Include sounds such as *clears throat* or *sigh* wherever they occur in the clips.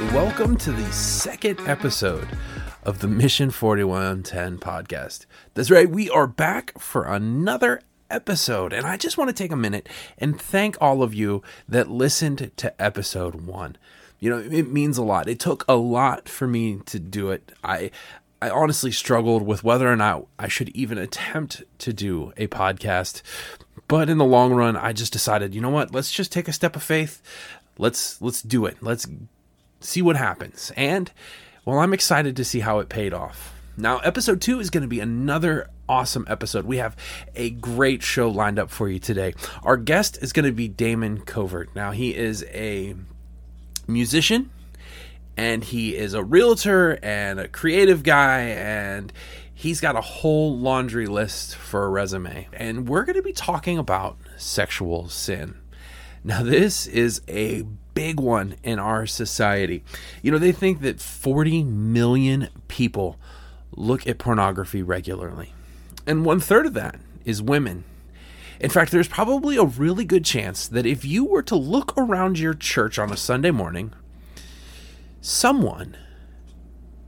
Welcome to the second episode of the Mission 4110 podcast. That's right, we are back for another episode, and I just want to take a minute and thank all of you that listened to episode one. You know, it means a lot. It took a lot for me to do it. I I honestly struggled with whether or not I should even attempt to do a podcast. But in the long run, I just decided, you know what? Let's just take a step of faith let's let's do it. Let's see what happens. And well, I'm excited to see how it paid off. Now, episode 2 is going to be another awesome episode. We have a great show lined up for you today. Our guest is going to be Damon Covert. Now, he is a musician and he is a realtor and a creative guy and he's got a whole laundry list for a resume. And we're going to be talking about sexual sin. Now, this is a big one in our society. You know, they think that 40 million people look at pornography regularly, and one third of that is women. In fact, there's probably a really good chance that if you were to look around your church on a Sunday morning, someone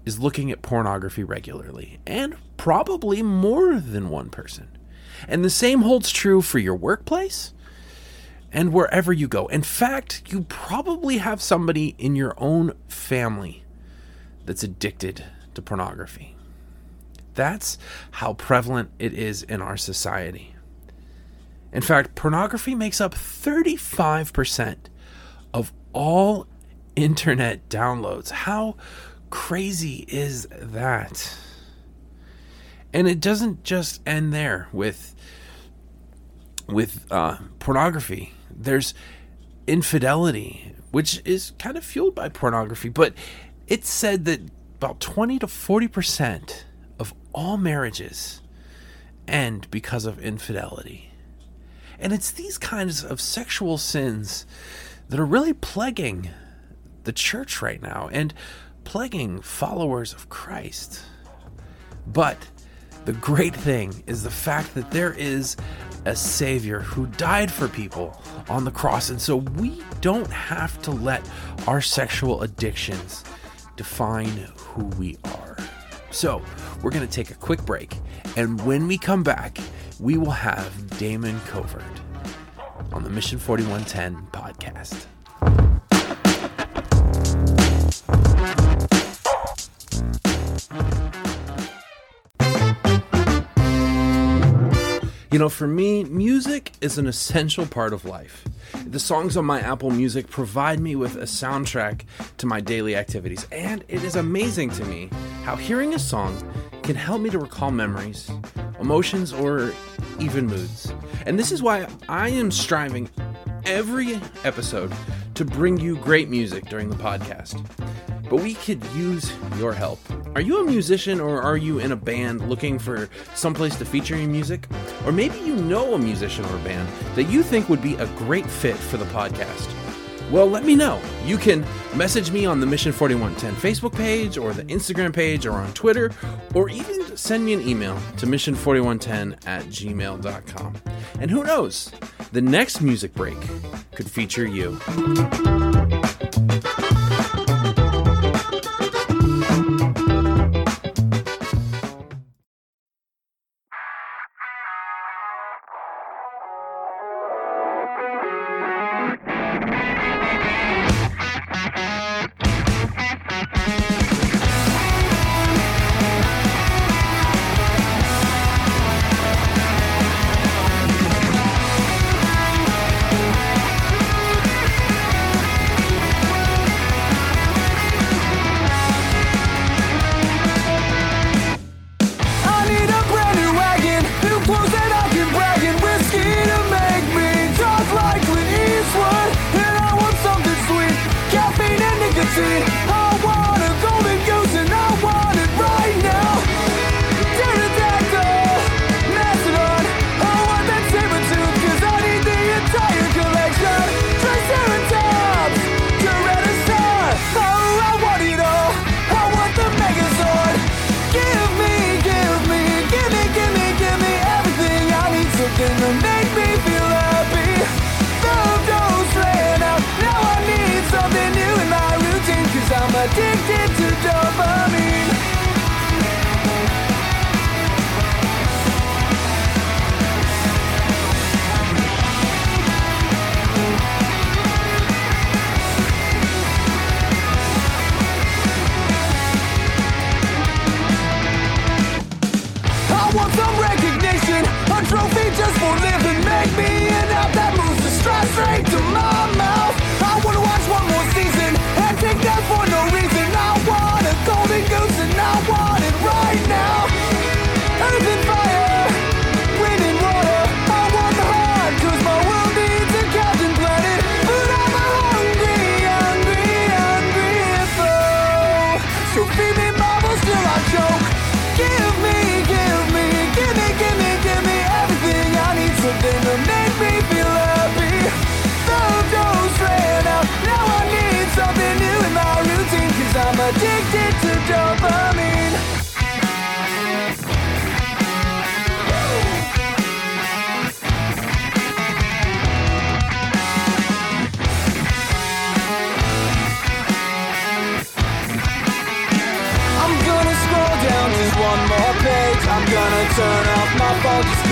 is looking at pornography regularly, and probably more than one person. And the same holds true for your workplace and wherever you go. In fact, you probably have somebody in your own family that's addicted to pornography. That's how prevalent it is in our society. In fact, pornography makes up 35% of all internet downloads. How crazy is that? And it doesn't just end there with with uh, pornography there's infidelity, which is kind of fueled by pornography, but it's said that about 20 to 40% of all marriages end because of infidelity. And it's these kinds of sexual sins that are really plaguing the church right now and plaguing followers of Christ. But the great thing is the fact that there is a Savior who died for people on the cross. And so we don't have to let our sexual addictions define who we are. So we're going to take a quick break. And when we come back, we will have Damon Covert on the Mission 4110 podcast. You know, for me, music is an essential part of life. The songs on my Apple Music provide me with a soundtrack to my daily activities, and it is amazing to me how hearing a song can help me to recall memories, emotions, or even moods. And this is why I am striving every episode to bring you great music during the podcast but we could use your help. Are you a musician or are you in a band looking for someplace to feature your music? Or maybe you know a musician or a band that you think would be a great fit for the podcast. Well, let me know. You can message me on the Mission 4110 Facebook page or the Instagram page or on Twitter, or even send me an email to mission4110 at gmail.com. And who knows, the next music break could feature you.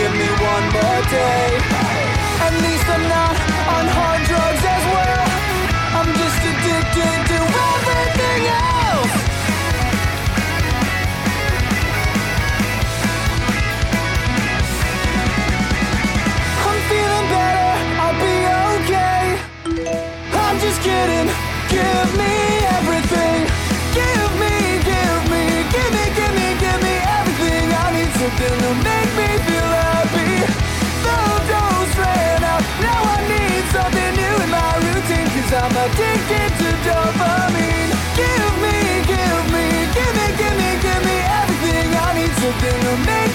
Give me one more day. Something to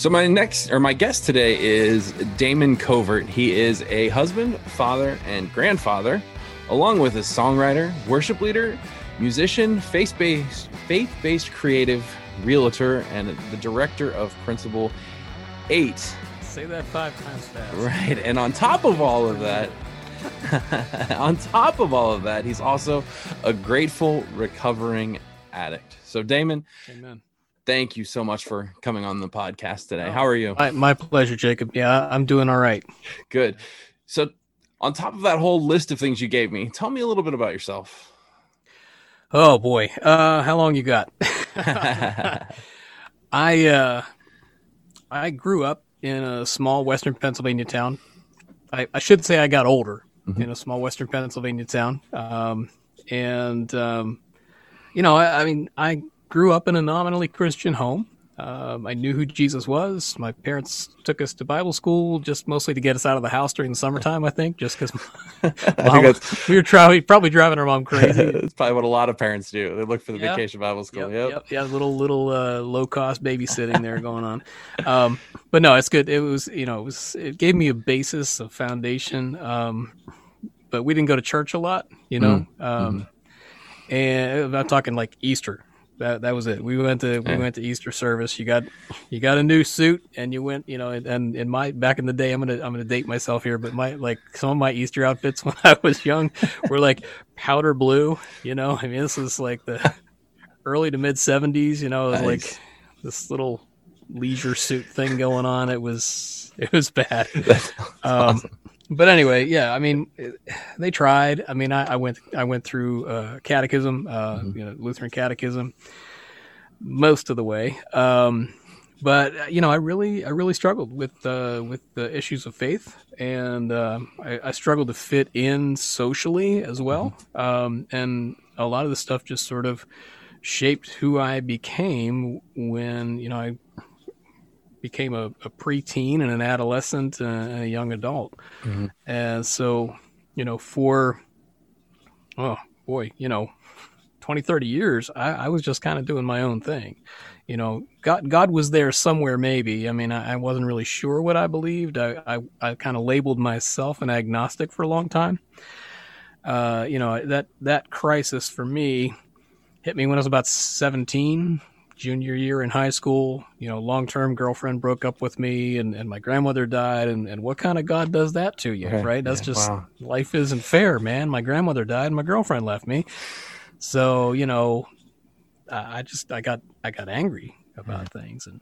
So my next or my guest today is Damon Covert. He is a husband, father, and grandfather, along with a songwriter, worship leader, musician, faith-based faith-based creative, realtor, and the director of Principle 8. Say that five times fast. Right. And on top of all of that, *laughs* on top of all of that, he's also a grateful recovering addict. So Damon, Amen. Thank you so much for coming on the podcast today. How are you? My, my pleasure, Jacob. Yeah, I'm doing all right. Good. So, on top of that whole list of things you gave me, tell me a little bit about yourself. Oh boy, uh, how long you got? *laughs* I uh, I grew up in a small Western Pennsylvania town. I, I should say I got older Mhm. in a small Western Pennsylvania town, um, and um, you know, I, I mean, I grew up in a nominally Christian home. Um, I knew who Jesus was. My parents took us to Bible school just mostly to get us out of the house during the summertime. I think just because *laughs* I think that's *laughs* we were trying, probably driving our mom crazy. *laughs* that's probably what a lot of parents do. They look for the Yeah. vacation Bible school. Yep. Yep, yeah, little little uh, low cost babysitting there going on. Um, but no, it's good. It was you know it was it gave me a basis, a foundation. Um, but we didn't go to church a lot, you know. Mm, Um, and I'm talking like Easter. That that was it. We went to we went to Easter service. You got you got a new suit, and you went. You know, and, in my back in the day, I'm gonna I'm gonna date myself here, but my like some of my Easter outfits *laughs* when I was young were like powder blue. You know, I mean, this is like the early to mid 70s. You know, it was Nice. like this little leisure suit thing going on. It was it was bad. *laughs* Um, awesome. But anyway, yeah, I mean, they tried. I mean, I, I went, I went through uh, catechism, uh, Mhm. you know, Lutheran catechism, most of the way. Um, but uh, you know, I really, I really struggled with uh, with the issues of faith, and uh, I, I struggled to fit in socially as well. Um, and a lot of the stuff just sort of shaped who I became when you know I became a, a preteen and an adolescent uh, and a young adult. Mhm. And so, you know, for, oh boy, you know, 20, 30 years, I, I was just kind of doing my own thing. You know, God, God was there somewhere, maybe. I mean, I, I wasn't really sure what I believed. I, I, I kind of labeled myself an agnostic for a long time. Uh, you know, that, that crisis for me hit me when I was about 17, junior year in high school, you know, long term girlfriend broke up with me and, and my grandmother died. And, and what kind of God does that to you, Okay. right? That's Yeah, just wow. life isn't fair, man. My grandmother died and my girlfriend left me. So, you know, I just, I got, I got angry about mm-hmm. things and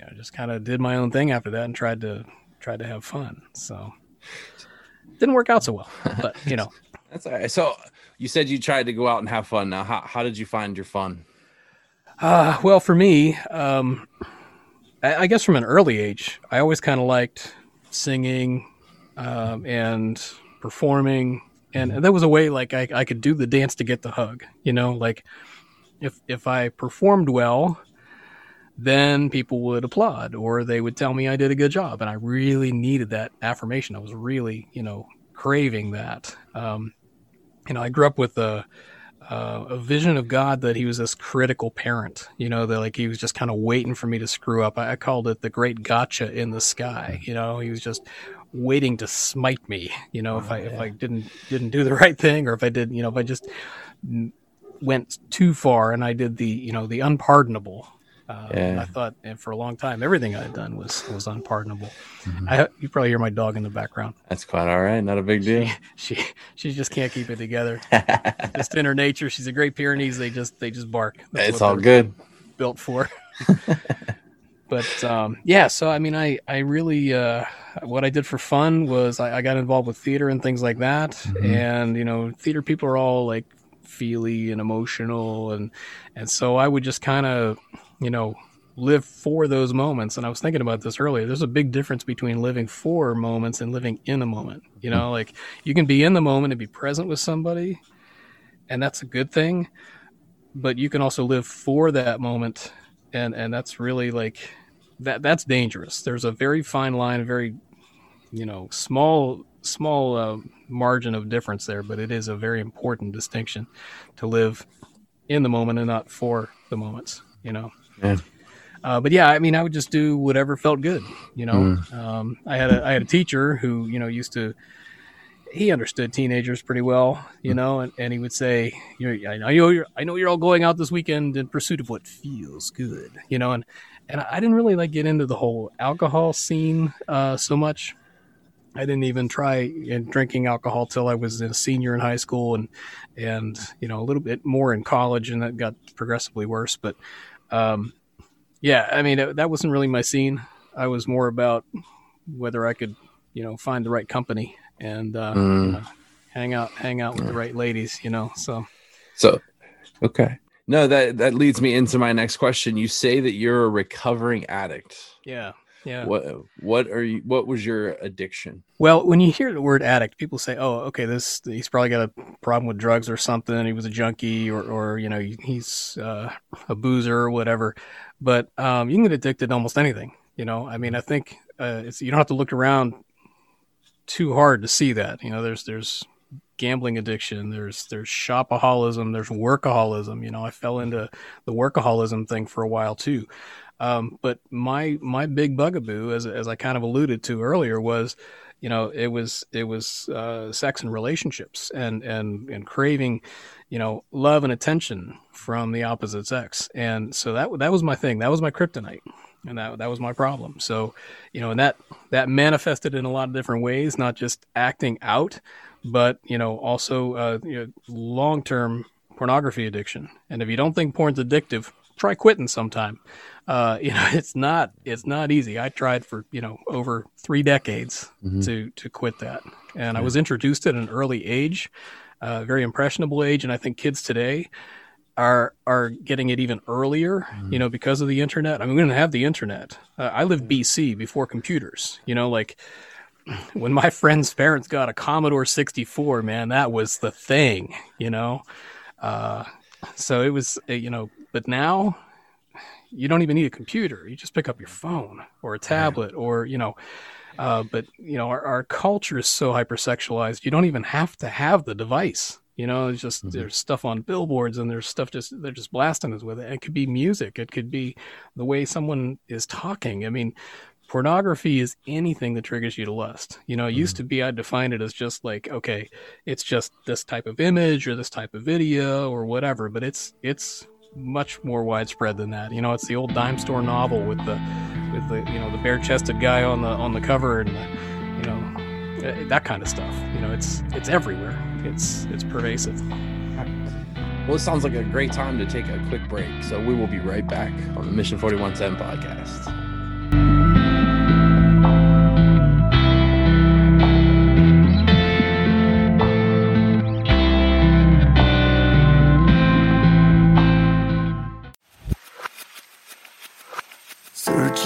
I just kind of did my own thing after that and tried to, tried to have fun. So didn't work out so well, but you know, *laughs* That's all right. So you said you tried to go out and have fun. Now, how, how did you find your fun? Uh, well, for me, um, I, I guess from an early age, I always kind of liked singing um, and performing, and, and that was a way like I, I could do the dance to get the hug. You know, like if if I performed well, then people would applaud or they would tell me I did a good job, and I really needed that affirmation. I was really, you know, craving that. Um, you know, I grew up with a uh, a vision of God that he was this critical parent, you know, that like he was just kind of waiting for me to screw up. I, I called it the great gotcha in the sky. You know, he was just waiting to smite me, you know, if I, if I didn't, didn't do the *laughs* right thing or if I did, you know, if I just went too far and I did the, you know, the unpardonable. Uh, Yeah. I thought and for a long time everything I had done was was unpardonable. I, you probably hear my dog in the background That's quite all right. Not a big deal. she she just can't keep it together. *laughs* just in her nature, she's a Great Pyrenees. They just they just bark. That's it's all good. Built for. *laughs* but um, yeah, so I mean, I I really uh, what I did for fun was I, I got involved with theater and things like that, and you know, theater people are all like feely and emotional, and and so I would just kind of you know live for those moments. And I was thinking about this earlier. There's a big difference between living for moments and living in a moment. You know, like you can be in the moment and be present with somebody, and that's a good thing. But you can also live for that moment, and and that's really like that. That's dangerous. There's a very fine line, a very you know small small uh, margin of difference there, but it is a very important distinction to live in the moment and not for the moments. You know. Yeah. Uh, but yeah, I mean, I would just do whatever felt good. You know, um, I had a I had a teacher who you know used to he understood teenagers pretty well, you know, and, and he would say, you know, I know you're I know you're all going out this weekend in pursuit of what feels good, you know, and and I didn't really like get into the whole alcohol scene uh, so much. I didn't even try in drinking alcohol till I was a senior in high school and and you know a little bit more in college, and that got progressively worse. But um, yeah, I mean that wasn't really my scene. I was more about whether I could, you know, find the right company and uh, you know, hang out, hang out with the right ladies, you know. So So, okay. No, that that leads me into my next question. You say that you're a recovering addict. yeah, yeah. What what are you what was your addiction? Well, when you hear the word addict, people say, "Oh, okay, this he's probably got a problem with drugs or something. He was a junkie, or, or you know, he's uh, a boozer or whatever." But um, you can get addicted to almost anything. You know, I mean, I think uh, it's you don't have to look around too hard to see that. You know, there's there's gambling addiction, there's there's shopaholism, there's workaholism. You know, I fell into the workaholism thing for a while too. Um, but my my big bugaboo, as as I kind of alluded to earlier, was you know it was it was uh, sex and relationships and and and craving you know love and attention from the opposite sex. And so that that was my thing. That was my kryptonite and that that was my problem. So you know and that that manifested in a lot of different ways not just acting out but you know also uh, you know, long-term pornography addiction. And if you don't think porn's addictive try quitting sometime. Uh, *laughs* you know it's not it's not easy. I tried for you know over three decades to to quit that. And i was introduced at an early age uh, very impressionable age and i think kids today are are getting it even earlier you know because of the internet. I mean we didn't have the internet. Uh, i lived bc before computers you know like *sighs* when my friend's parents got a commodore 64 man that was the thing you know? Uh, so it was uh, you know but now you don't even need a computer you just pick up your phone or a tablet or you know uh, but you know our, our culture is so hypersexualized you don't even have to have the device You know, it's just there's stuff on billboards and there's stuff just they're just blasting us with it. It could be music, it could be the way someone is talking. I mean, pornography is anything that triggers you to lust. You know, it used to be I'd define it as just like, okay, it's just this type of image or this type of video or whatever, but it's it's much more widespread than that. You know, it's the old dime store novel with the with the you know the bare chested guy on the on the cover and the, you know eh, that kind of stuff. You know, it's it's everywhere. It's it's pervasive. Well, it sounds like a great time to take a quick break. So we will be right back on the Mission 4110 podcast.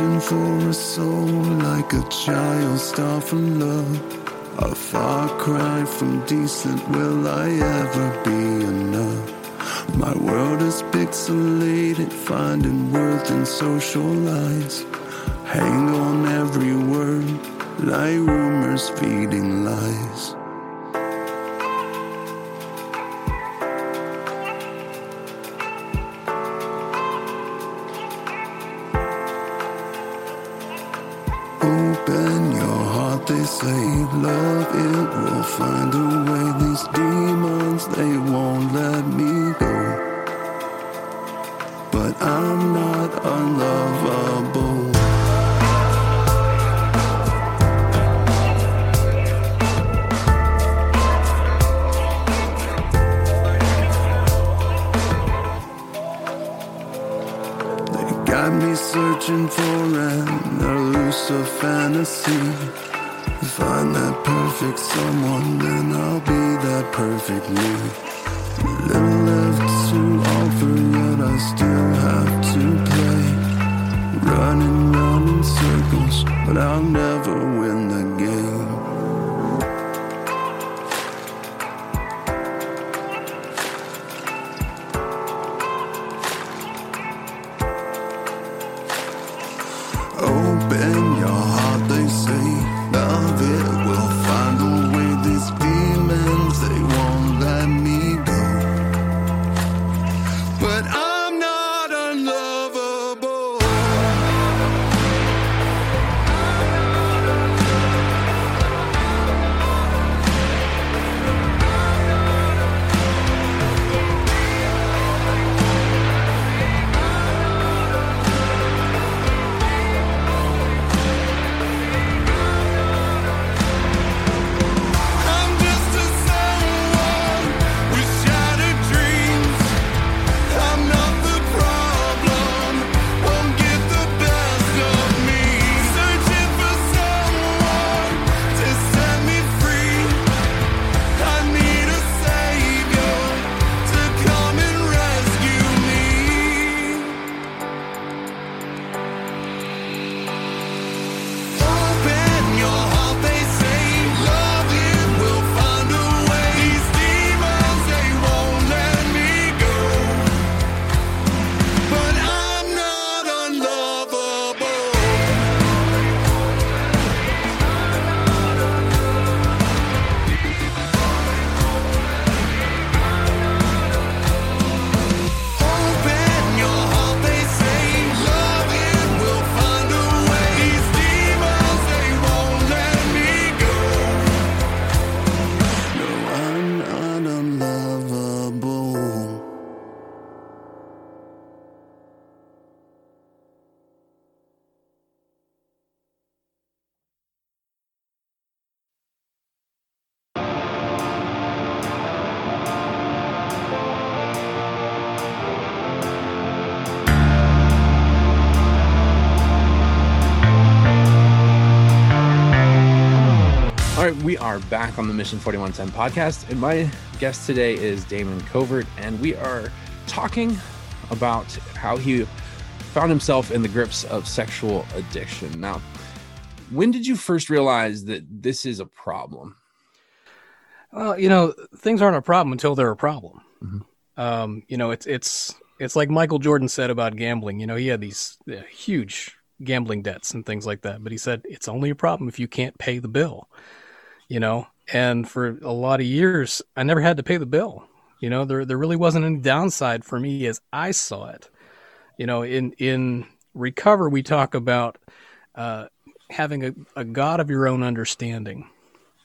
Searching for a soul like a child starved for love. A far cry from decent, will I ever be enough? My world is pixelated, finding worth in social lies. Hang on every word, like rumors feeding lies. Me searching for an elusive fantasy. Find that perfect someone, then I'll be that perfect me. Little left to offer, yet I still have to play. Running round in circles, but I'll never win the are back on the Mission 4110 podcast, and my guest today is Damon Covert, and we are talking about how he found himself in the grips of sexual addiction. Now, when did you first realize that this is a problem? Well, you know, things aren't a problem until they're a problem. Mhm. Um, you know, it's it's it's like Michael Jordan said about gambling. You know, he had these uh, huge gambling debts and things like that, but he said it's only a problem if you can't pay the bill. You know, and for a lot of years, I never had to pay the bill. You know, there there really wasn't any downside for me as I saw it. You know, in in recover we talk about uh, having a, a God of your own understanding.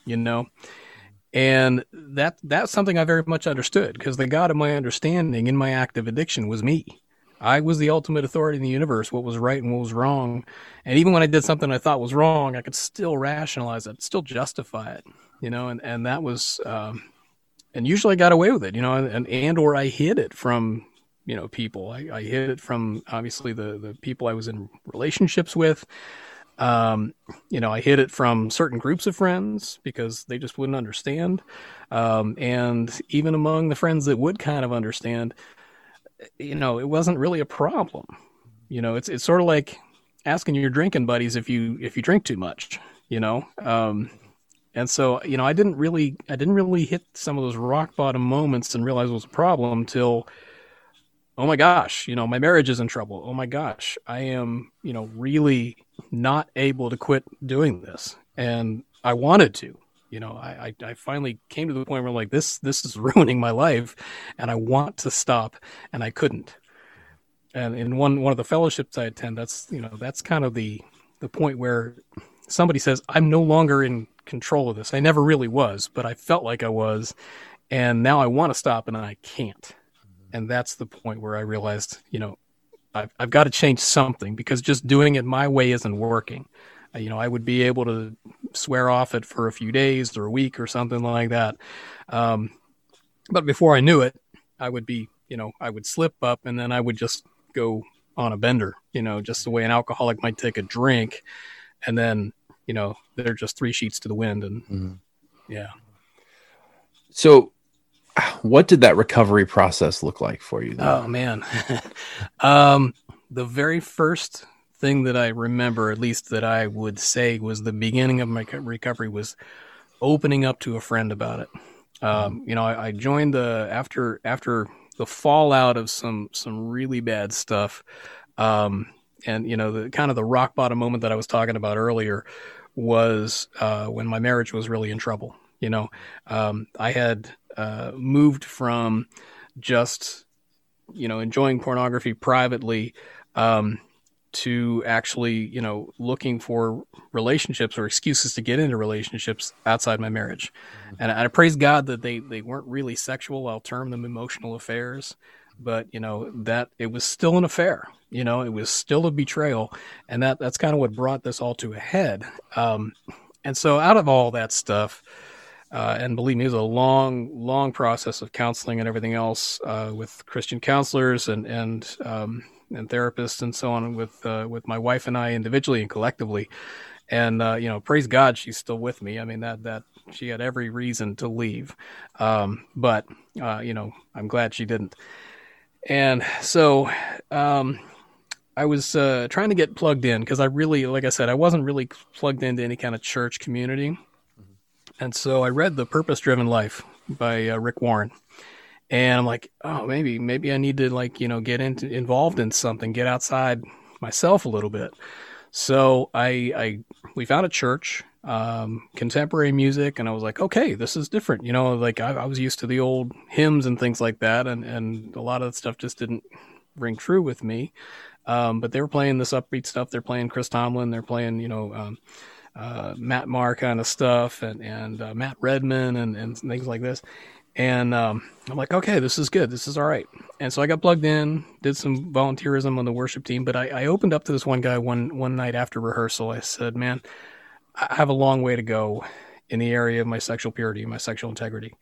You know, and that that's something I very much understood because the God of my understanding in my active addiction was me. I was the ultimate authority in the universe, what was right and what was wrong. And even when I did something I thought was wrong, I could still rationalize it, still justify it, you know, and, and that was, um, and usually I got away with it, you know, and, and or I hid it from, you know, people. I, I hid it from obviously the, the people I was in relationships with. Um, you know, I hid it from certain groups of friends because they just wouldn't understand. Um, and even among the friends that would kind of understand, you know, it wasn't really a problem. You know, it's it's sort of like asking your drinking buddies if you if you drink too much. You know, um, and so you know, I didn't really I didn't really hit some of those rock bottom moments and realize it was a problem until oh my gosh, you know, my marriage is in trouble. Oh my gosh, I am, you know, really not able to quit doing this. And I wanted to, you know, I, I, I finally came to the point where I'm like this, this is *laughs* ruining my life and I want to stop and I couldn't. And in one, one of the fellowships I attend, that's, you know, that's kind of the, the point where somebody says, I'm no longer in control of this. I never really was, but I felt like I was. And now I want to stop and I can't mm-hmm. and that's the point where I realized, you know, I've I've got to change something because just doing it my way isn't working. Uh, you know, I would be able to swear off it for a few days or a week or something like that. Um, but before I knew it, I would be, you know, I would slip up and then I would just go on a bender, you know, just the way an alcoholic might take a drink and then, you know, they're just three sheets to the wind and mm-hmm. yeah. So what did that recovery process look like for you? Then? Oh man, *laughs* um, the very first thing that I remember, at least that I would say, was the beginning of my recovery was opening up to a friend about it. Um, you know, I, I joined the after after the fallout of some some really bad stuff, um, and you know, the kind of the rock bottom moment that I was talking about earlier was uh, when my marriage was really in trouble. You know, um, I had uh, moved from just you know enjoying pornography privately um, to actually you know looking for relationships or excuses to get into relationships outside my marriage. Mm-hmm. and, I praise god that they they weren't really sexual. I'll term them emotional affairs. But you know that it was still an affair you know it was still a betrayal. And that that's kind of what brought this all to a head. Um, and so out of all that stuff uh, and believe me, it was a long, long process of counseling and everything else uh, with Christian counselors and and um, and therapists and so on with uh, with my wife and I individually and collectively. And uh, you know, praise God, she's still with me. I mean that that she had every reason to leave, um, but uh, you know, I'm glad she didn't. And so. Um, I was uh, trying to get plugged in because I really, like I said, I wasn't really plugged into any kind of church community. And so I read The Purpose Driven Life by uh, Rick Warren. And I'm like, oh, maybe, maybe I need to like, you know, get into, involved in something, get outside myself a little bit. So I, I, we found a church, um, contemporary music, and I was like, okay, this is different. You know, like I, I was used to the old hymns and things like that, and and a lot of that stuff just didn't ring true with me. Um, but they were playing this upbeat stuff. They're playing Chris Tomlin. They're playing, you know, um, uh, Matt Maher kind of stuff and and uh, Matt Redman and and things like this. And um, I'm like, okay, this is good. This is all right. And so I got plugged in, did some volunteerism on the worship team. But I, I opened up to this one guy one one night after rehearsal. I said, man, I have a long way to go in the area of my sexual purity, my sexual integrity.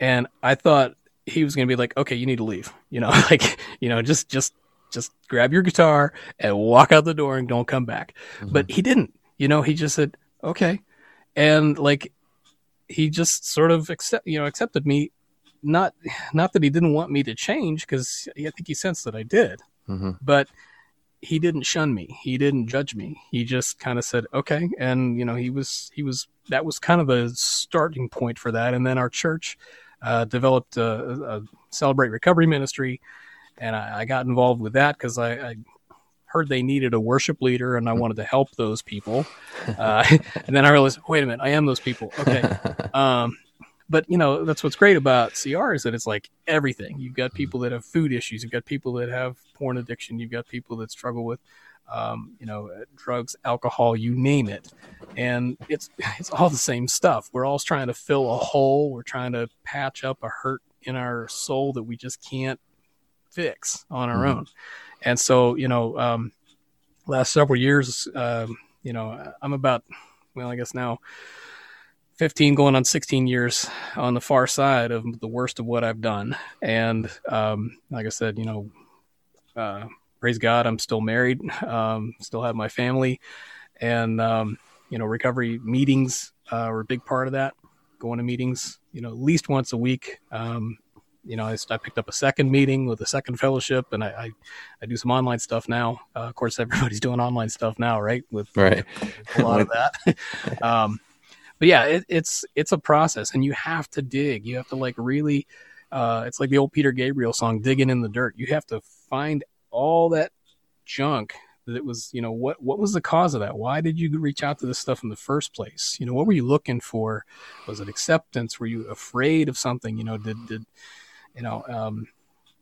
And I thought he was going to be like, okay, you need to leave. *laughs* You know, *laughs* like, you know, just, just, just grab your guitar and walk out the door and don't come back. Mm-hmm. But he didn't. You know, he just said, okay. And like, he just sort of accept, you know, accepted me. Not, not that he didn't want me to change because I think he sensed that I did, mm-hmm. but he didn't shun me. He didn't judge me. He just kind of said, okay. And, you know, he was, he was, that was kind of a starting point for that. And then our church, uh, developed a, a, celebrate recovery ministry. And I, I got involved with that because I, I heard they needed a worship leader and I wanted to help those people. *laughs* Uh, and then I realized, wait a minute, I am those people. Okay. *laughs* Um, but you know that's what's great about CR is that it's like everything. You've got people that have food issues, you've got people that have porn addiction, you've got people that struggle with, um, you know, drugs, alcohol, you name it, and it's *laughs* it's all the same stuff. We're all trying to fill a hole. We're trying to patch up a hurt in our soul that we just can't fix on our mm-hmm. own. And so, you know, um, last several years, um, you know, I'm about well, I guess now 15 going on 16 years on the far side of the worst of what I've done. And um, like I said, you know, uh, praise God, I'm still married, um, still have my family, and um, you know, recovery meetings uh, are a big part of that. Going to meetings, you know, at least once a week. Um, you know, I, I, picked up a second meeting with a second fellowship, and I, I, I do some online stuff now. Uh, of course, *laughs* everybody's doing online stuff now, right? With right *laughs* a lot of that. *laughs* um, but yeah, it, it's it's a process, and you have to dig. You have to like really. Uh, it's like the old Peter Gabriel song, "Digging in the Dirt." You have to find all that junk that was, you know, what what was the cause of that? Why did you reach out to this stuff in the first place? You know, what were you looking for? Was it acceptance? Were you afraid of something? You know, did did you know um,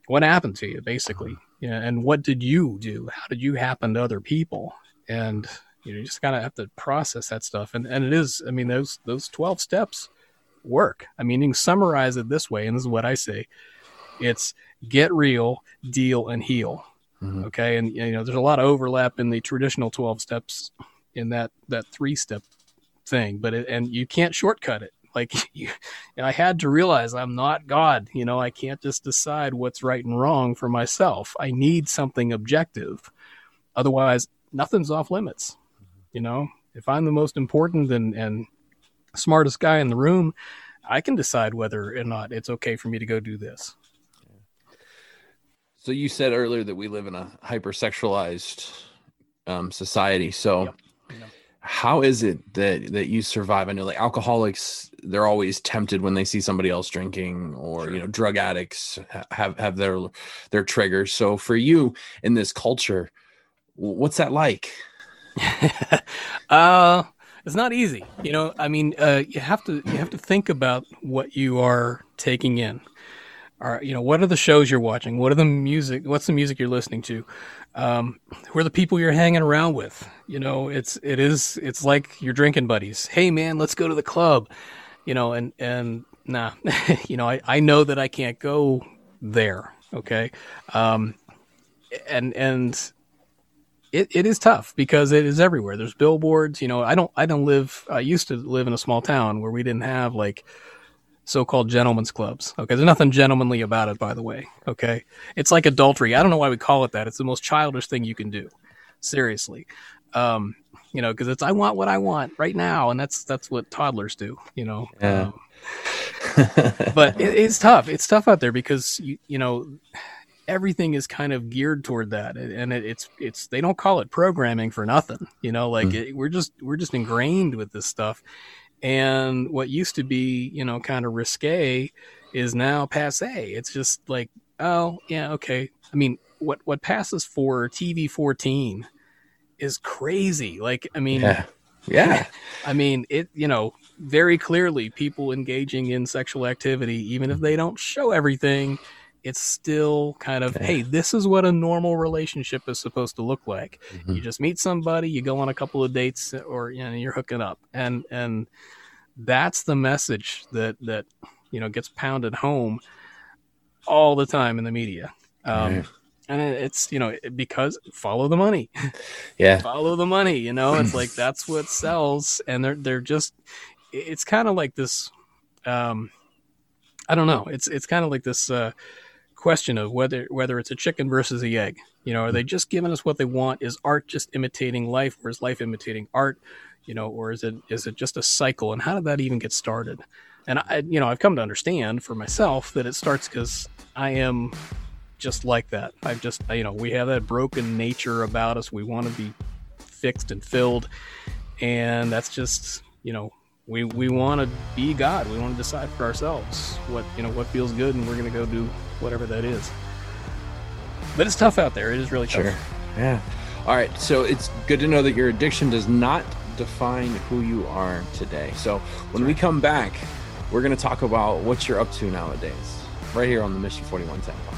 what happened to you basically? Yeah, and what did you do? How did you happen to other people? And you know, you just kind of have to process that stuff. And and it is, I mean, those those twelve steps work. I mean, you can summarize it this way, and this is what I say: it's get real, deal, and heal. Mm-hmm. Okay, and you know, there's a lot of overlap in the traditional twelve steps in that that three step thing, but it, and you can't shortcut it. Like *laughs* you, I had to realize I'm not God. You know, I can't just decide what's right and wrong for myself. I need something objective. Otherwise, nothing's off limits. You know, if I'm the most important and, and smartest guy in the room, I can decide whether or not it's okay for me to go do this. So you said earlier that we live in a hypersexualized um, society. So yep. Yep. How is it that that you survive? I know like alcoholics, they're always tempted when they see somebody else drinking, or sure. you know, drug addicts have have their their triggers. So for you in this culture, what's that like? *laughs* uh, it's not easy. You know, I mean, uh, you have to you have to think about what you are taking in. Are you know what are the shows you're watching? What are the music? What's the music you're listening to? Um, who are the people you're hanging around with? You know, it's it is it's like your drinking buddies. Hey man, let's go to the club. You know, and and nah, *laughs* you know, I I know that I can't go there. Okay, um, and and it, it is tough because it is everywhere. There's billboards. You know, I don't I don't live. I used to live in a small town where we didn't have like so-called gentlemen's clubs. Okay, there's nothing gentlemanly about it, by the way. Okay, it's like adultery. I don't know why we call it that. It's the most childish thing you can do. Seriously, um, you know, because it's I want what I want right now, and that's that's what toddlers do. You know. Yeah. Um, but it, it's tough. It's tough out there because you you know everything is kind of geared toward that and it, it's it's they don't call it programming for nothing you know like mm. it, we're just we're just ingrained with this stuff and what used to be you know kind of risque is now passe. It's just like oh yeah okay. I mean what what passes for tv 14 is crazy. Like i mean yeah, yeah. *laughs* i mean it you know very clearly people engaging in sexual activity even if they don't show everything it's still kind of hey this is what a normal relationship is supposed to look like. Mm-hmm. you just meet somebody you go on a couple of dates or you know you're hooking up. And and that's the message that that you know gets pounded home all the time in the media. Um, and it's you know because follow the money. *laughs* Yeah. Follow the money you know? It's like *laughs* that's what sells and they're they're just it's kind of like this um i don't know. It's it's kind of like this uh question of whether whether it's a chicken versus the egg. You know, are they just giving us what they want? Is art just imitating life, or is life imitating art? You know, or is it is it just a cycle? And how did that even get started? And I, you know, I've come to understand for myself that it starts because I am just like that. I've just, you know, we have that broken nature about us. We want to be fixed and filled, and that's just, you know, we we want to be God. We want to decide for ourselves what you know what feels good, and we're going to go do whatever that is. But it's tough out there. It is really tough. Sure. Yeah. All right. So it's good to know that your addiction does not define who you are today. So when we come back, we're going to talk about what you're up to nowadays, right here on the Mission 4110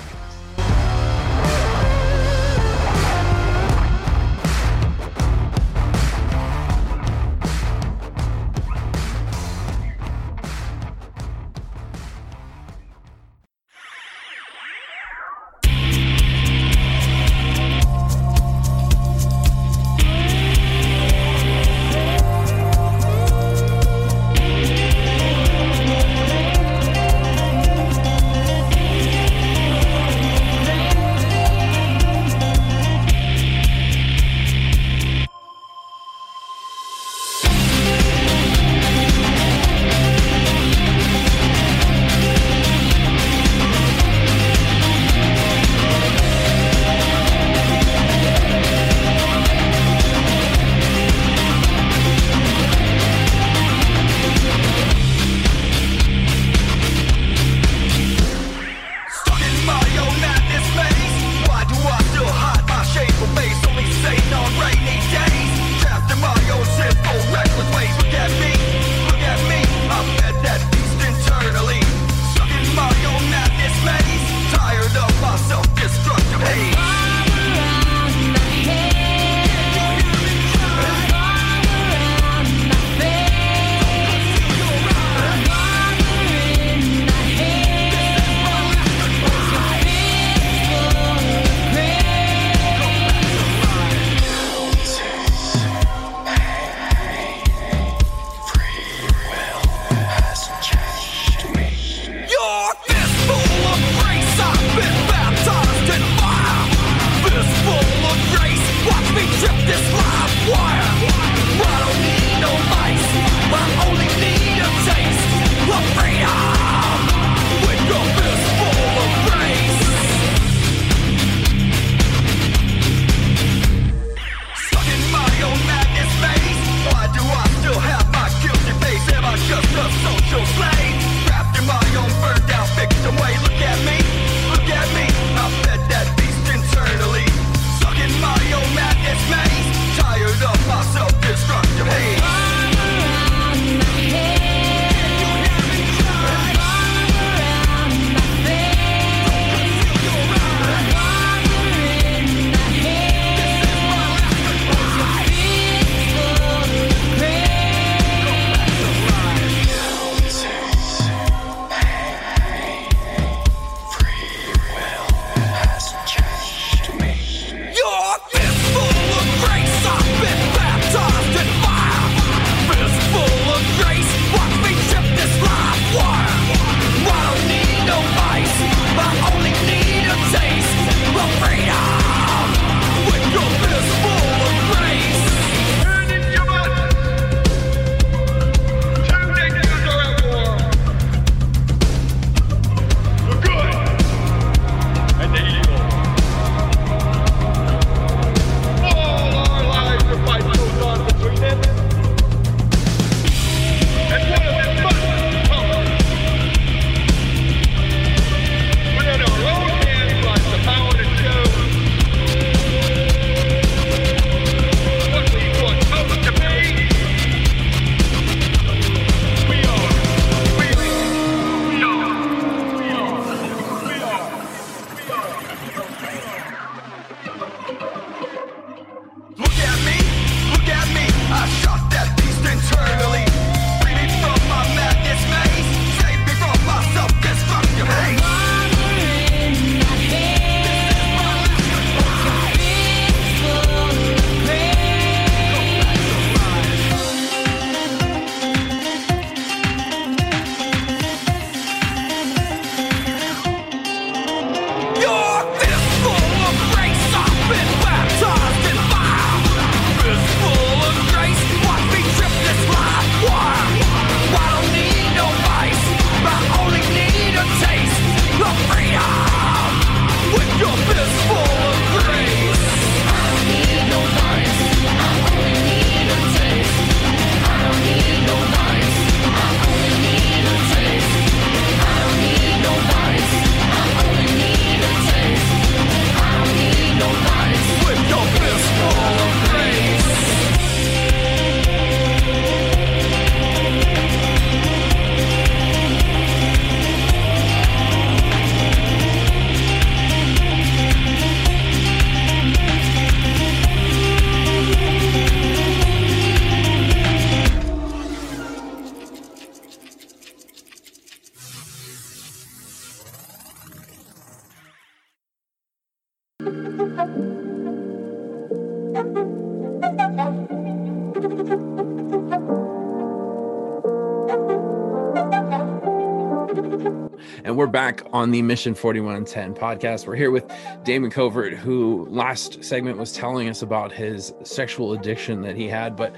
on the Mission 4110 podcast. We're here with Damon Covert, who last segment was telling us about his sexual addiction that he had, but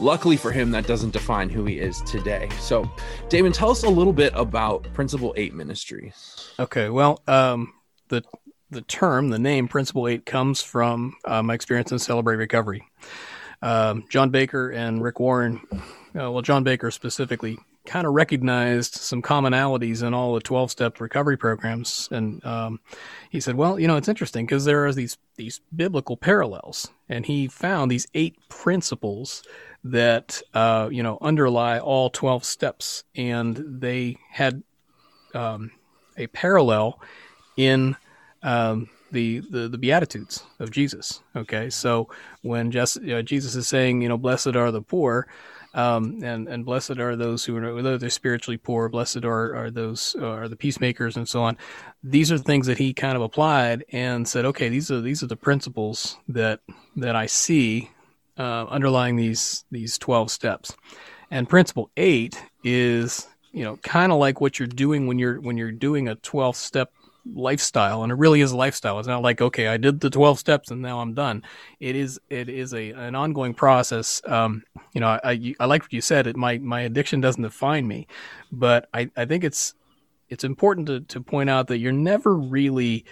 luckily for him, that doesn't define who he is today. So, Damon, tell us a little bit about Principle 8 Ministries. Okay, well, um, the the term, the name Principle Eight comes from uh, my experience in Celebrate Recovery. Um, John Baker and Rick Warren, uh, well, John Baker specifically, kind of recognized some commonalities in all the 12 step recovery programs. And um, he said, well, you know, it's interesting because there are these, these biblical parallels. And he found these eight principles that, uh, you know, underlie all 12 steps. And they had um, a parallel in um, the, the the Beatitudes of Jesus. Okay, so when just, uh, Jesus is saying, you know, blessed are the poor, um, and and blessed are those who are whether they're spiritually poor, blessed are are those uh, are the peacemakers, and so on. These are things that he kind of applied and said, okay, these are these are the principles that that I see uh, underlying these these twelve steps. And principle eight is you know kind of like what you're doing when you're when you're doing a twelve step lifestyle and it really is a lifestyle. It's not like okay i did the 12 steps and now i'm done. It is it is a an ongoing process. Um, you know I, I like what you said. It my my addiction doesn't define me but i i think it's it's important to to point out that you're never really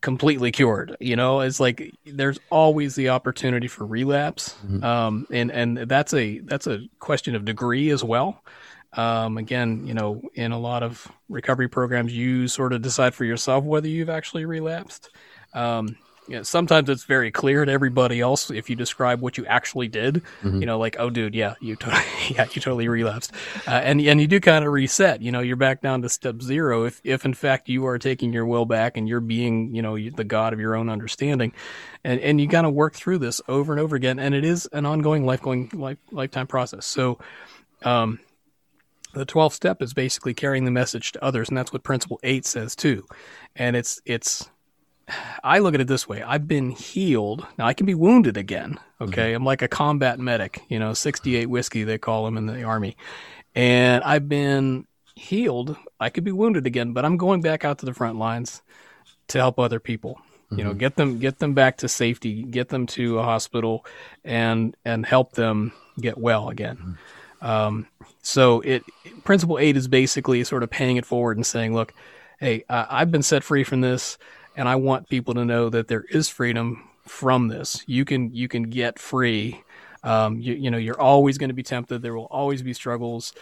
completely cured. You know it's like there's always the opportunity for relapse. Um and and that's a that's a question of degree as well um, again, you know, in a lot of recovery programs, you sort of decide for yourself whether you've actually relapsed. Um, you know, sometimes it's very clear to everybody else if you describe what you actually did. You know, like, oh, dude, yeah, you totally, *laughs* yeah, you totally relapsed, uh, and and you do kind of reset. You know, you're back down to step zero if if in fact you are taking your will back and you're being, you know, the god of your own understanding, and and you kind of work through this over and over again, and it is an ongoing, life going, life lifetime process. So. Um, the 12th step is basically carrying the message to others and that's what principle 8 says too. And it's it's *sighs* i look at it this way. I've been healed. Now i can be wounded again okay? Mm-hmm. I'm like a combat medic you know 68 whiskey they call them in the army. And i've been healed. I could be wounded again but i'm going back out to the front lines to help other people you know mm-hmm. get them get them back to safety get them to a hospital and and help them get well again mm-hmm. Um, so it principle eight is basically sort of paying it forward and saying, look, hey, uh, I've been set free from this, and I want people to know that there is freedom from this. You can you can get free. Um, you, you know, you're always going to be tempted. There will always be struggles,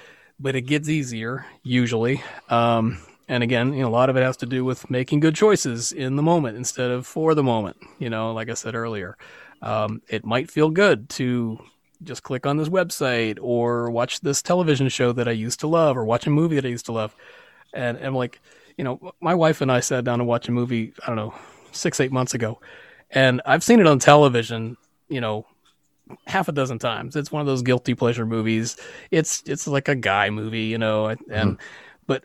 but it gets easier usually. Um, and again, you know, a lot of it has to do with making good choices in the moment instead of for the moment. You know, like I said earlier, um, it might feel good to just click on this website or watch this television show that I used to love or watch a movie that I used to love. And, and I'm like, you know, my wife and I sat down to watch a movie, I don't know, six, eight months ago. And I've seen it on television, you know, half a dozen times. It's one of those guilty pleasure movies. It's it's like a guy movie, you know, and Mm-hmm. but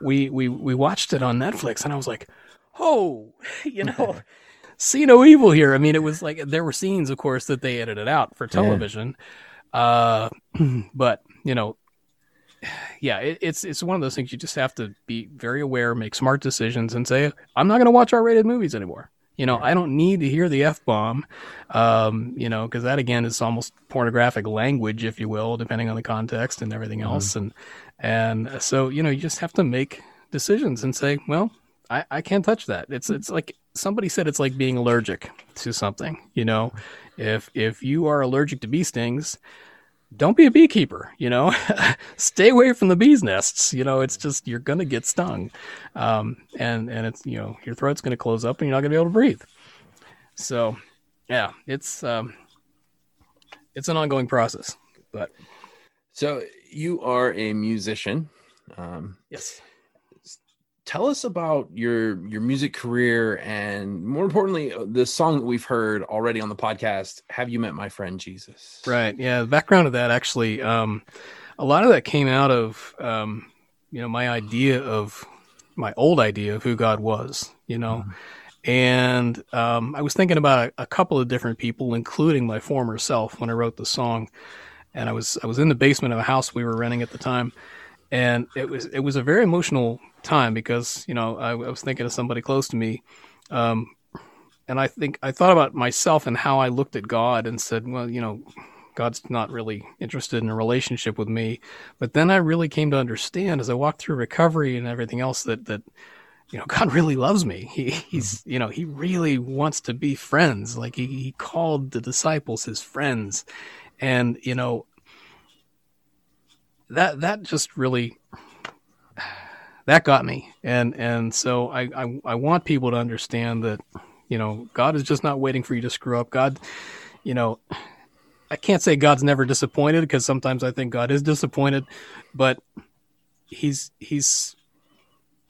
we we we watched it on Netflix and I was like, "Oh, *laughs* you know, *laughs* see no evil here." I mean, it was like there were scenes of course that they edited out for television. Uh *clears throat* but, you know, *sighs* yeah, it, it's it's one of those things you just have to be very aware, make smart decisions and say, "I'm not going to watch R-rated movies anymore." You know, I don't need to hear the f bomb, um, you know, because that again is almost pornographic language, if you will, depending on the context and everything else. And and so you know, you just have to make decisions and say, well, I, I can't touch that. It's it's like somebody said, it's like being allergic to something. You know, if if you are allergic to bee stings, don't be a beekeeper, you know, *laughs* stay away from the bees nests. You know, it's just, you're going to get stung. Um, and, and it's, you know, your throat's going to close up and you're not going to be able to breathe. So yeah, it's, um, it's an ongoing process, but So you are a musician. Um, yes. Tell us about your your music career and more importantly uh, the song that we've heard already on the podcast have you met my friend jesus Right. Yeah. The background of that actually, um, a lot of that came out of, um, you know, my idea of my old idea of who God was, you know, And um, I was thinking about a, a couple of different people, including my former self, when I wrote the song. And I was I was in the basement of a house we were renting at the time, and it was it was a very emotional time because you know I, I was thinking of somebody close to me, um, and I think I thought about myself and how I looked at God and said, well, you know, God's not really interested in a relationship with me. But then I really came to understand as I walked through recovery and everything else that that you know *laughs* God really loves me. He he's you know he really wants to be friends. Like he, he called the disciples his friends, and you know that that just really that got me. And and so I, I i want people to understand that you know god is just not waiting for you to screw up. God you know i can't say god's never disappointed because sometimes i think god is disappointed but he's he's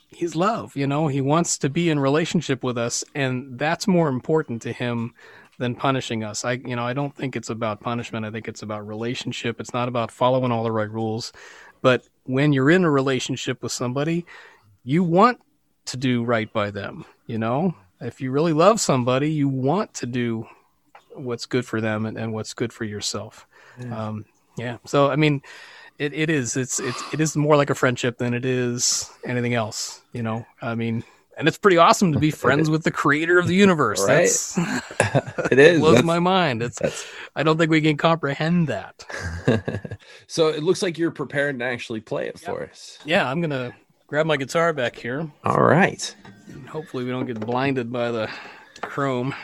he's love you know? He wants to be in relationship with us and that's more important to him than punishing us. I you know, I don't think it's about punishment. I think it's about relationship. It's not about following all the right rules. But when you're in a relationship with somebody, you want to do right by them, you know? If you really love somebody, you want to do what's good for them and, and what's good for yourself. Yeah. Um, yeah. So I mean, it, it is. It's it's it is more like a friendship than it is anything else. You know. I mean, and it's pretty awesome to be *laughs* friends with the creator of the universe. right? That's, *laughs* *laughs* it is. it blows That's- my mind. It's I don't think we can comprehend that. so it looks like you're prepared to actually play it for us. Yeah, I'm gonna grab my guitar back here. All right. And hopefully, we don't get blinded by the chrome.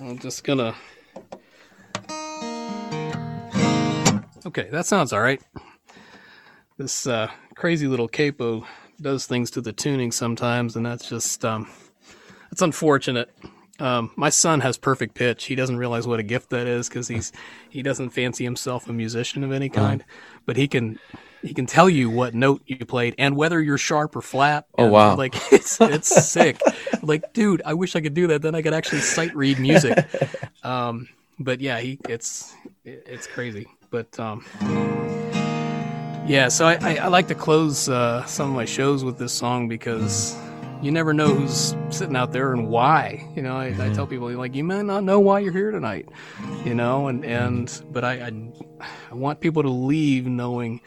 I'm just gonna. Okay, that sounds all right. This uh, crazy little capo does things to the tuning sometimes, and that's just um, that's unfortunate. Um, my son has perfect pitch. He doesn't realize what a gift that is because he's he doesn't fancy himself a musician of any kind, but he can he can tell you what note you played and whether you're sharp or flat. Oh, wow. Like it's it's sick. *laughs* Like, dude, I wish I could do that. Then I could actually sight read music. *laughs* Um, but yeah, he it's it's crazy. But um, yeah, so I, I, I like to close uh, some of my shows with this song because you never know who's sitting out there and why. You know, I, I tell people like you may not know why you're here tonight. You know, and and but I, I I want people to leave knowing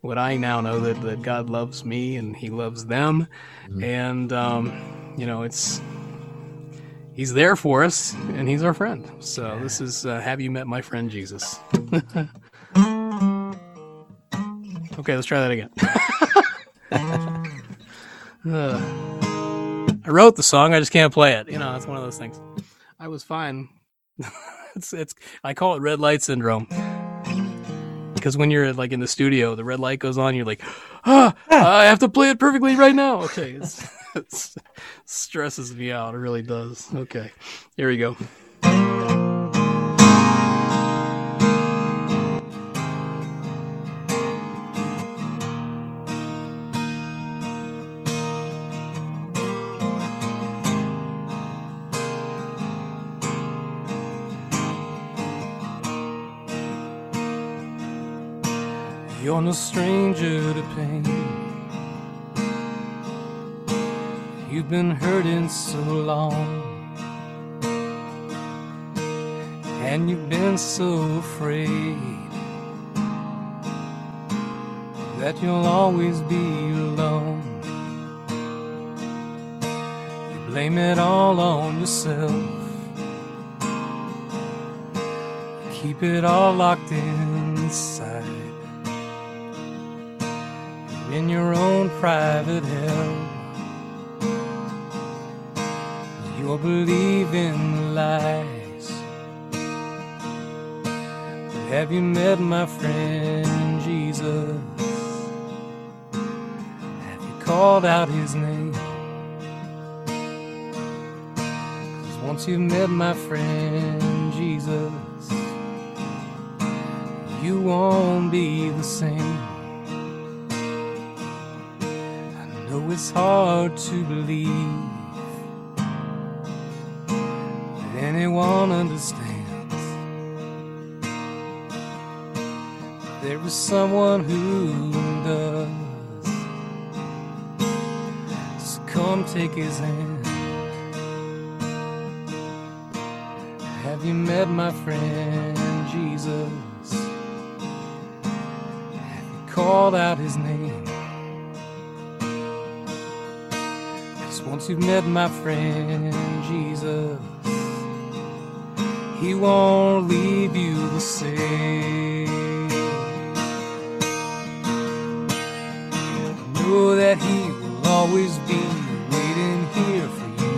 what I now know that that God loves me and He loves them, and um, you know it's. He's there for us, and he's our friend. So this is uh, "Have You Met My Friend Jesus?" *laughs* okay, let's try that again. *laughs* Uh, I wrote the song, I just can't play it. You know, it's one of those things. I was fine. *laughs* it's it's I call it red light syndrome. Because when you're like in the studio, the red light goes on, you're like, *gasps* ah, I have to play it perfectly right now. Okay, it's, *laughs* it's stresses me out. It really does. Okay, here we go. You're no stranger to pain. You've been hurting so long. And you've been so afraid that you'll always be alone. You blame it all on yourself. Keep it all locked inside in your own private hell. You're believing lies. But have you met my friend Jesus? Have you called out his name? 'Cause once you've met my friend Jesus, you won't be the same. It's hard to believe that anyone understands. There is someone who does. So come take his hand. have you met my friend Jesus? Have you called out his name? Cause once you've met my friend Jesus, he won't leave you the same. Know that he will always be waiting here for you.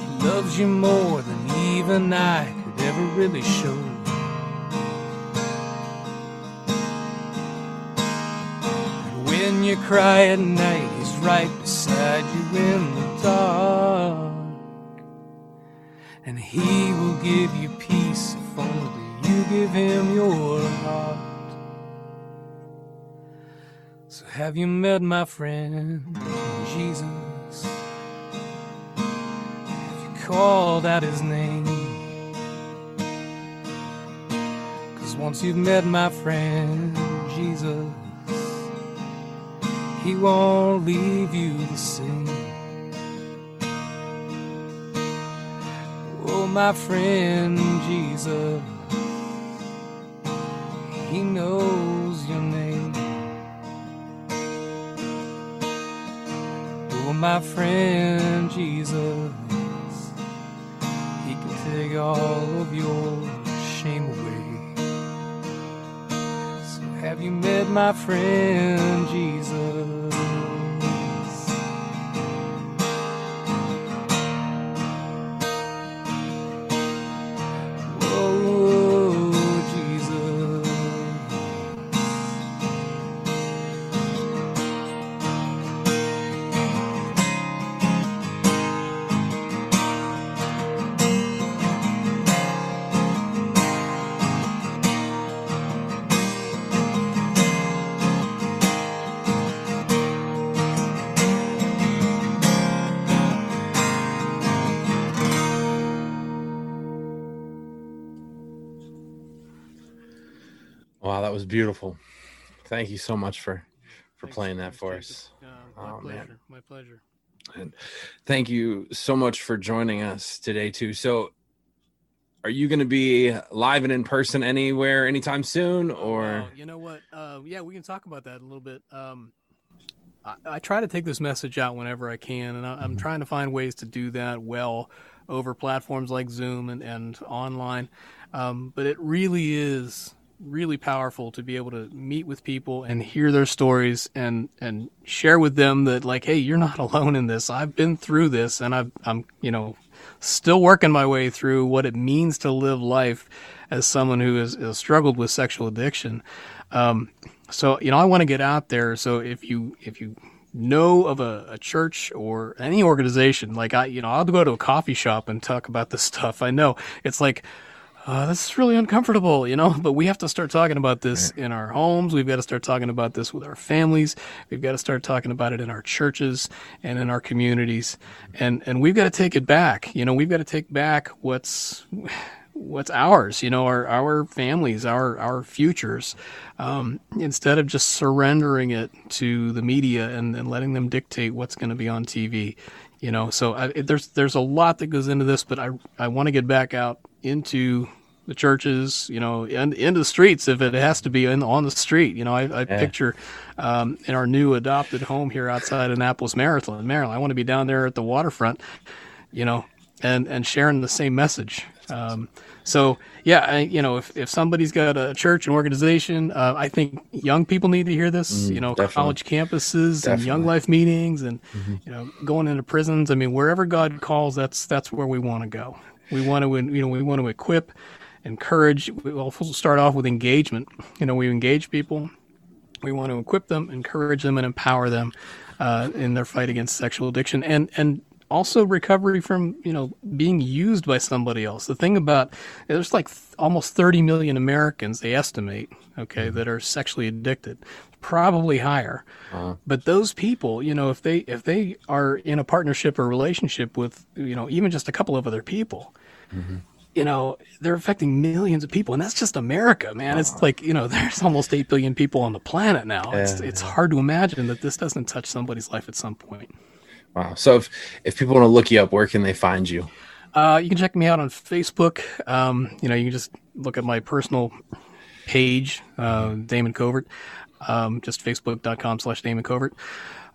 He loves you more than even I could ever really show. You cry at night, he's right beside you in the dark. And he will give you peace if only you give him your heart. So have you met my friend Jesus? Have you called out his name? Cause once you've met my friend Jesus, he won't leave you the same. Oh, my friend Jesus, he knows your name. Oh, my friend Jesus, he can take all of your shame away. You met my friend Jesus? That was beautiful. Thank you so much for for Thanks, playing that for us. Uh, my Oh, man. pleasure. My pleasure. And thank you so much for joining us today too. So are you going to be live and in person anywhere anytime soon or Wow, you know what? Uh, yeah, we can talk about that a little bit. Um, I, I try to take this message out whenever I can, and I, I'm trying to find ways to do that well over platforms like Zoom and, and online. Um, but it really is really powerful to be able to meet with people and hear their stories and and share with them that like hey you're not *laughs* alone in this. I've been through this and I've, i'm you know still working my way through what it means to live life as someone who has, has struggled with sexual addiction. Um, so you know i want to get out there. So if you if you know of a, a church or any organization like i you know i'll go to a coffee shop and talk about this *laughs* stuff. I know. It's like uh, this is really uncomfortable, you know, *laughs* but we have to start talking about this in our homes. We've got to start talking about this with our families. We've got to start talking about it in our churches and in our communities. And, and we've got to take it back. You know, we've got to take back what's, what's ours, you know, our, our families, our, our futures, um, instead of just surrendering it to the media and, and letting them dictate what's going to be on TV you know so I, there's there's a lot that goes into this but i i want to get back out into the churches you know and into the streets if it has to be in, on the street. You know i, I picture um, in our new adopted home here outside annapolis maryland maryland i want to be down there at the waterfront you know and and sharing the same message. Um, so yeah I, you know if, if somebody's got a church and organization uh, i think young people need to hear this you know definitely. college campuses and young life meetings and you know going into prisons. I mean wherever god calls that's that's where we want to go we want to you know we want to equip encourage we'll start off with engagement. You know we engage people we want to equip them encourage them and empower them uh, in their fight against sexual addiction. And and also recovery from you know being used by somebody else. The thing about there's like th- almost 30 million americans they estimate okay that are sexually addicted probably higher. But those people you know if they if they are in a partnership or relationship with you know even just a couple of other people you know they're affecting millions of people and that's just america man. It's like you know *laughs* there's almost 8 billion people on the planet now. It's Yeah, it's hard to imagine that this doesn't touch somebody's life at some point. Wow. So if if people want to look you up, where can they find you? Uh, you can check me out on Facebook. Um, you know, you can just look at my personal page, uh, Damon Covert, um, just facebook.com slash Damon Covert.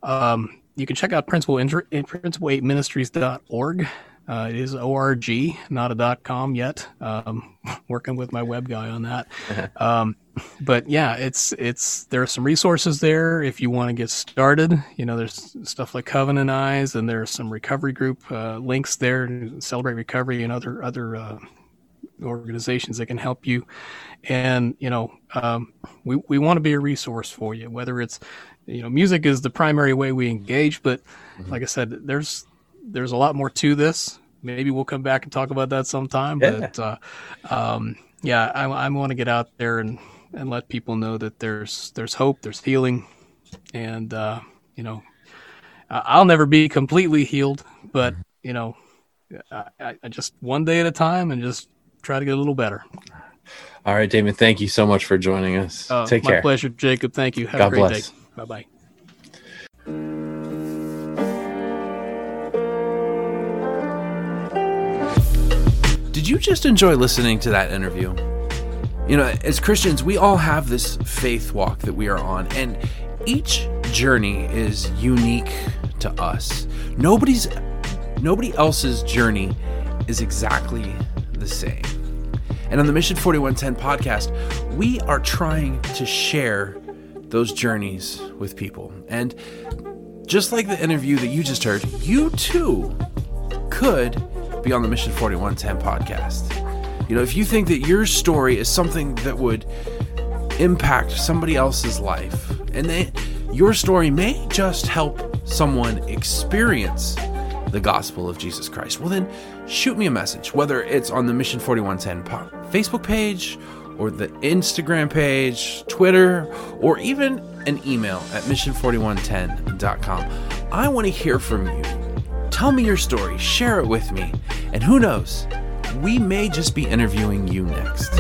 Um, you can check out Principle, Inter- Principle 8 Ministries.org. Uh, it is org, not a dot com yet. Um, *laughs* working with my web guy on that. *laughs* Um, but yeah, it's it's there are some resources there if you want to get started. You know, there's stuff like Covenant Eyes, and there's some recovery group uh, links there, Celebrate Recovery, and other other uh, organizations that can help you. And you know, um, we we want to be a resource for you, whether it's you know, music is the primary way we engage, but Mm-hmm. like I said, there's there's a lot more to this. Maybe we'll come back and talk about that sometime. Yeah. But uh, um, yeah, I, I want to get out there and, and let people know that there's there's hope, there's healing, and uh, you know, I'll never be completely healed, but Mm-hmm. you know, I- I just one day at a time and just try to get a little better. All right, Damon. Thank you so much for joining us. Uh, Take my care. My pleasure, Jacob. Thank you. Have God a great bless. day. Bye bye. Did you just enjoy listening to that interview? You know, as Christians, we all have this faith walk that we are on, and each journey is unique to us. Nobody's nobody else's journey is exactly the same. And on the Mission 4110 podcast, we are trying to share those journeys with people. And just like the interview that you just heard, you too could be on the Mission 4110 podcast. You know, if you think that your story is something that would impact somebody else's life, and that your story may just help someone experience the gospel of Jesus Christ, well, then shoot me a message, whether it's on the Mission 4110 Facebook page or the Instagram page, Twitter, or even an email at mission4110.com. I want to hear from you. Tell me your story, share it with me, and who knows, we may just be interviewing you next.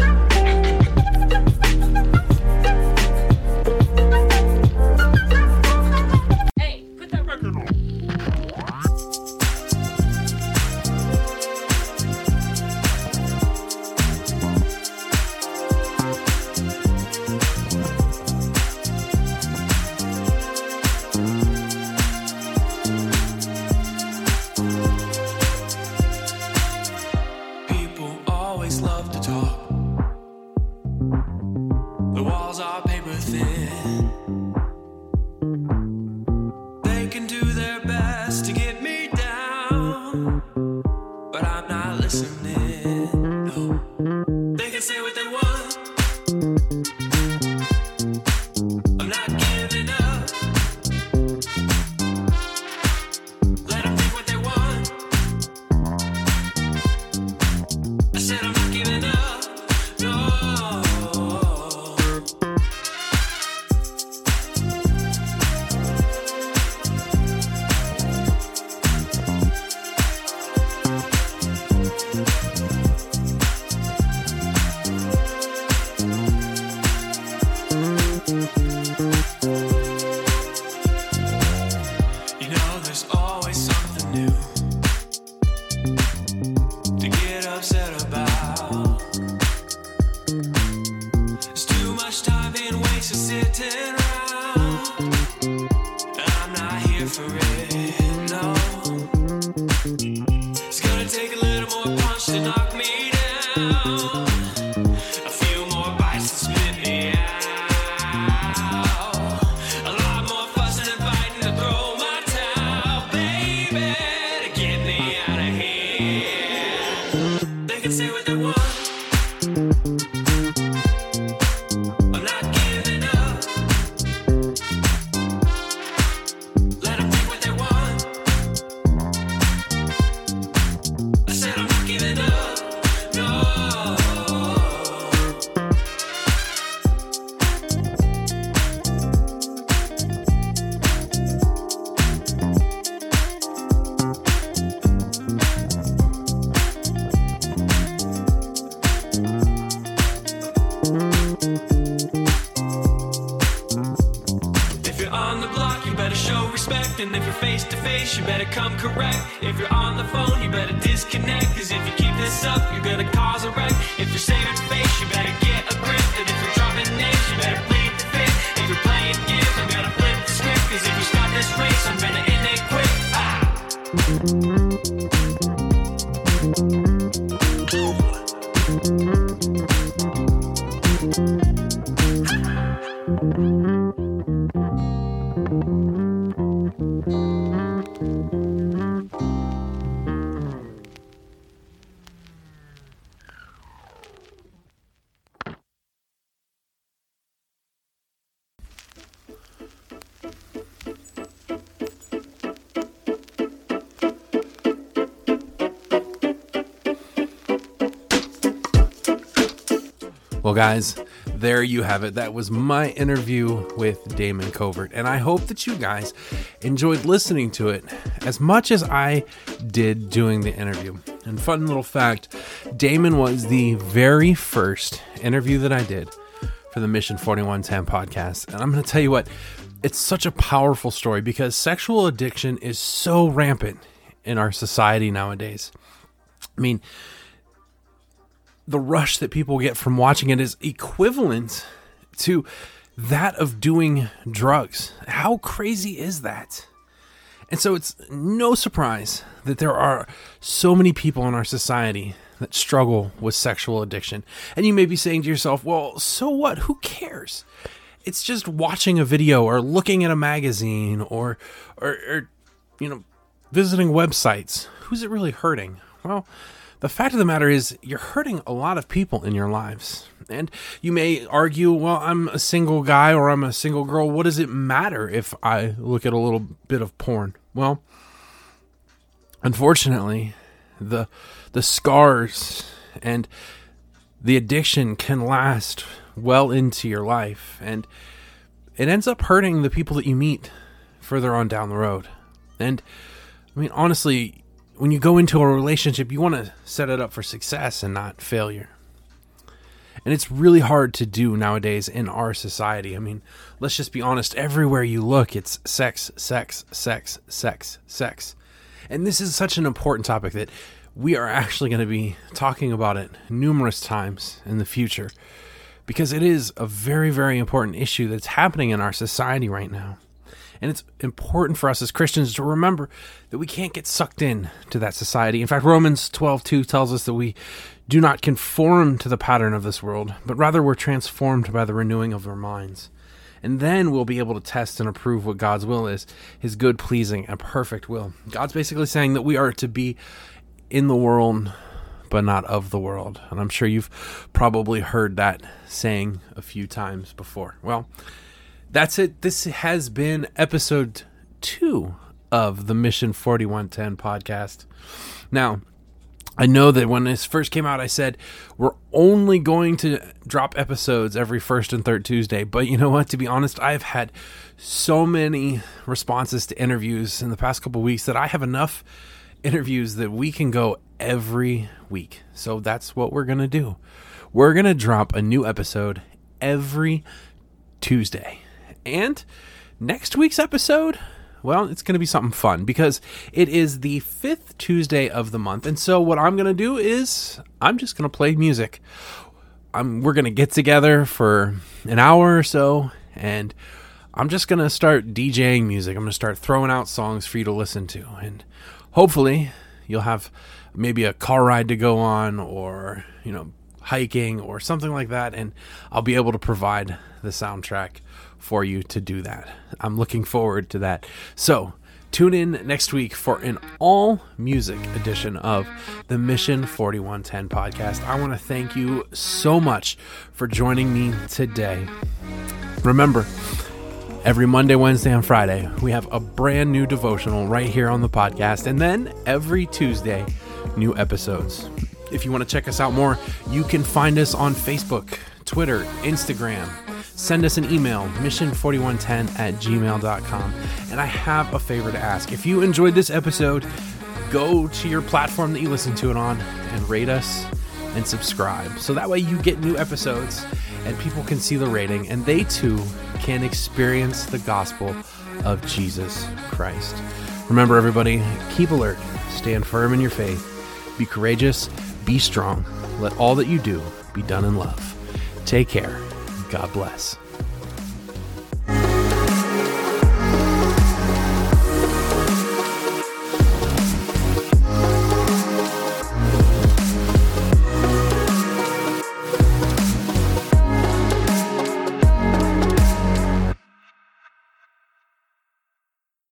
Always face to face, you better come correct. If you're on the phone, you better disconnect. Cause if you keep this up, you're gonna cause a wreck. If you're saving guys, there you have it. That was my interview with Damon Covert. And I hope that you guys enjoyed listening to it as much as I did doing the interview. And fun little fact Damon was the very first interview that I did for the Mission 4110 podcast. And I'm going to tell you what, it's such a powerful story because sexual addiction is so rampant in our society nowadays. I mean, the rush that people get from watching it is equivalent to that of doing drugs. How crazy is that? And so it's no surprise that there are so many people in our society that struggle with sexual addiction. And you may be saying to yourself, well, so what? Who cares? It's just watching a video or looking at a magazine or, or, or you know, visiting websites. Who's it really hurting? Well, the fact of the matter is, you're hurting a lot of people in your lives. And you may argue, well, I'm a single guy or I'm a single girl. What does it matter if I look at a little bit of porn? Well, unfortunately, the the scars and the addiction can last well into your life and it ends up hurting the people that you meet further on down the road. And I mean honestly, when you go into a relationship, you want to set it up for success and not failure. And it's really hard to do nowadays in our society. I mean, let's just be honest. Everywhere you look, it's sex, sex, sex, sex, sex. And this is such an important topic that we are actually going to be talking about it numerous times in the future because it is a very, very important issue that's happening in our society right now. And it's important for us as Christians to remember that we can't get sucked in to that society. In fact, Romans 12:2 tells us that we do not conform to the pattern of this world, but rather we're transformed by the renewing of our minds. And then we'll be able to test and approve what God's will is, his good, pleasing, and perfect will. God's basically saying that we are to be in the world but not of the world. And I'm sure you've probably heard that saying a few times before. Well, that's it. This has been episode two of the Mission 4110 podcast. Now, I know that when this first came out, I said we're only going to drop episodes every first and third Tuesday. But you know what? To be honest, I've had so many responses to interviews in the past couple weeks that I have enough interviews that we can go every week. So that's what we're going to do. We're going to drop a new episode every Tuesday. And next week's episode, well, it's going to be something fun because it is the fifth Tuesday of the month. And so, what I'm going to do is I'm just going to play music. I'm, we're going to get together for an hour or so, and I'm just going to start DJing music. I'm going to start throwing out songs for you to listen to. And hopefully, you'll have maybe a car ride to go on or, you know, hiking or something like that. And I'll be able to provide the soundtrack for you to do that. I'm looking forward to that. So, tune in next week for an all music edition of the Mission 4110 podcast. I want to thank you so much for joining me today. Remember, every Monday, Wednesday, and Friday, we have a brand new devotional right here on the podcast. And then every Tuesday, new episodes. If you want to check us out more, you can find us on Facebook, Twitter, Instagram. Send us an email, mission4110 at gmail.com. And I have a favor to ask. If you enjoyed this episode, go to your platform that you listen to it on and rate us and subscribe. So that way you get new episodes and people can see the rating and they too can experience the gospel of Jesus Christ. Remember, everybody, keep alert, stand firm in your faith, be courageous, be strong. Let all that you do be done in love. Take care. God bless.